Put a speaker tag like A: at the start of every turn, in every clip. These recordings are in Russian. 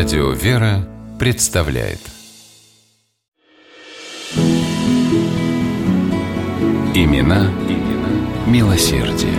A: Радио «Вера» представляет Имена, имена милосердие.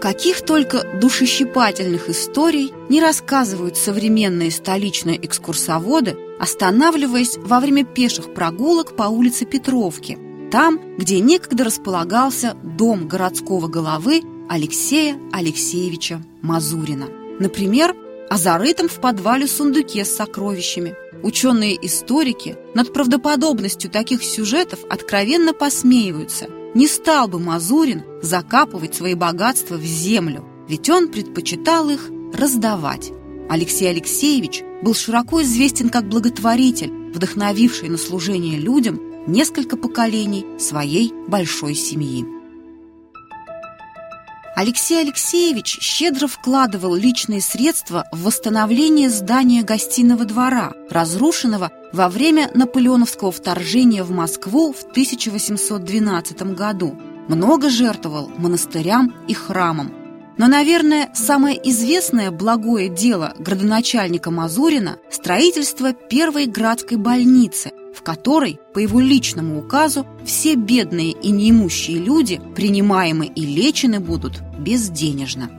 B: Каких только душещипательных историй не рассказывают современные столичные экскурсоводы, останавливаясь во время пеших прогулок по улице Петровки, там, где некогда располагался дом городского головы Алексея Алексеевича Мазурина. Например, о зарытом в подвале сундуке с сокровищами. Ученые-историки над правдоподобностью таких сюжетов откровенно посмеиваются. Не стал бы Мазурин закапывать свои богатства в землю, ведь он предпочитал их раздавать. Алексей Алексеевич был широко известен как благотворитель, вдохновивший на служение людям несколько поколений своей большой семьи. Алексей Алексеевич щедро вкладывал личные средства в восстановление здания гостиного двора, разрушенного во время наполеоновского вторжения в Москву в 1812 году. Много жертвовал монастырям и храмам. Но, наверное, самое известное благое дело градоначальника Мазурина – строительство первой градской больницы – в которой, по его личному указу, все бедные и неимущие люди принимаемы и лечены будут безденежно.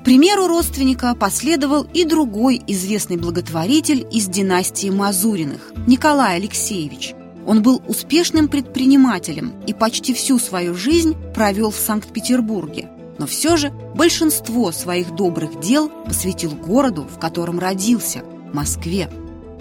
B: К примеру родственника последовал и другой известный благотворитель из династии Мазуриных – Николай Алексеевич. Он был успешным предпринимателем и почти всю свою жизнь провел в Санкт-Петербурге. Но все же большинство своих добрых дел посвятил городу, в котором родился – Москве.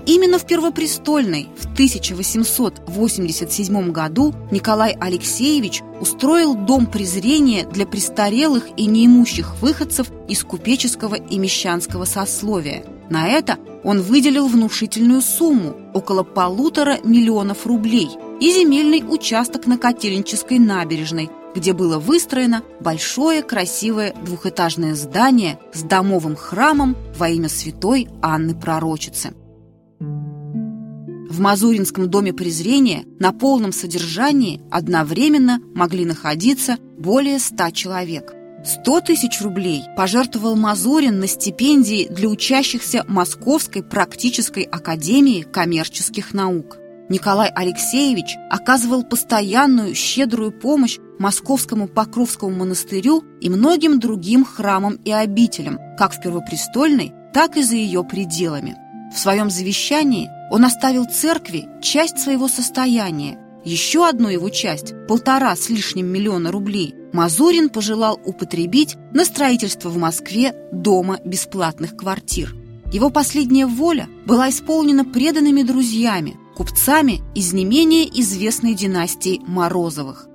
B: Именно в Первопрестольной в 1887 году Николай Алексеевич устроил дом презрения для престарелых и неимущих выходцев из купеческого и мещанского сословия. На это он выделил внушительную сумму – около полутора миллионов рублей и земельный участок на Котельнической набережной, где было выстроено большое красивое двухэтажное здание с домовым храмом во имя святой Анны Пророчицы. В Мазуринском доме презрения на полном содержании одновременно могли находиться более ста человек. 100 тысяч рублей пожертвовал Мазурин на стипендии для учащихся Московской практической академии коммерческих наук. Николай Алексеевич оказывал постоянную щедрую помощь Московскому Покровскому монастырю и многим другим храмам и обителям, как в Первопрестольной, так и за ее пределами. В своем завещании он оставил церкви часть своего состояния. Еще одну его часть, полтора с лишним миллиона рублей, Мазурин пожелал употребить на строительство в Москве дома бесплатных квартир. Его последняя воля была исполнена преданными друзьями, купцами из не менее известной династии Морозовых.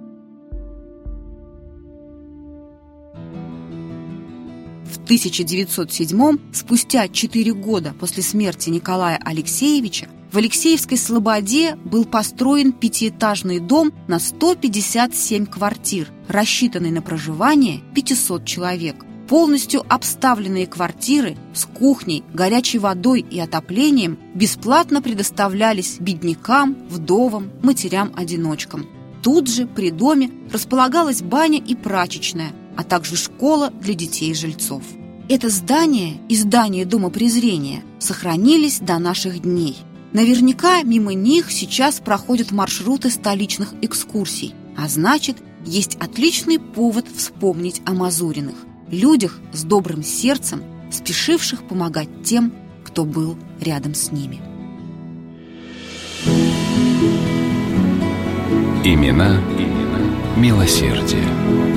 B: В 1907 спустя 4 года после смерти Николая Алексеевича, в Алексеевской Слободе был построен пятиэтажный дом на 157 квартир, рассчитанный на проживание 500 человек. Полностью обставленные квартиры с кухней, горячей водой и отоплением бесплатно предоставлялись беднякам, вдовам, матерям-одиночкам. Тут же при доме располагалась баня и прачечная – а также школа для детей-жильцов. Это здание и здание Дома презрения сохранились до наших дней. Наверняка мимо них сейчас проходят маршруты столичных экскурсий, а значит, есть отличный повод вспомнить о Мазуриных, людях с добрым сердцем, спешивших помогать тем, кто был рядом с ними.
A: Имена, имена милосердие.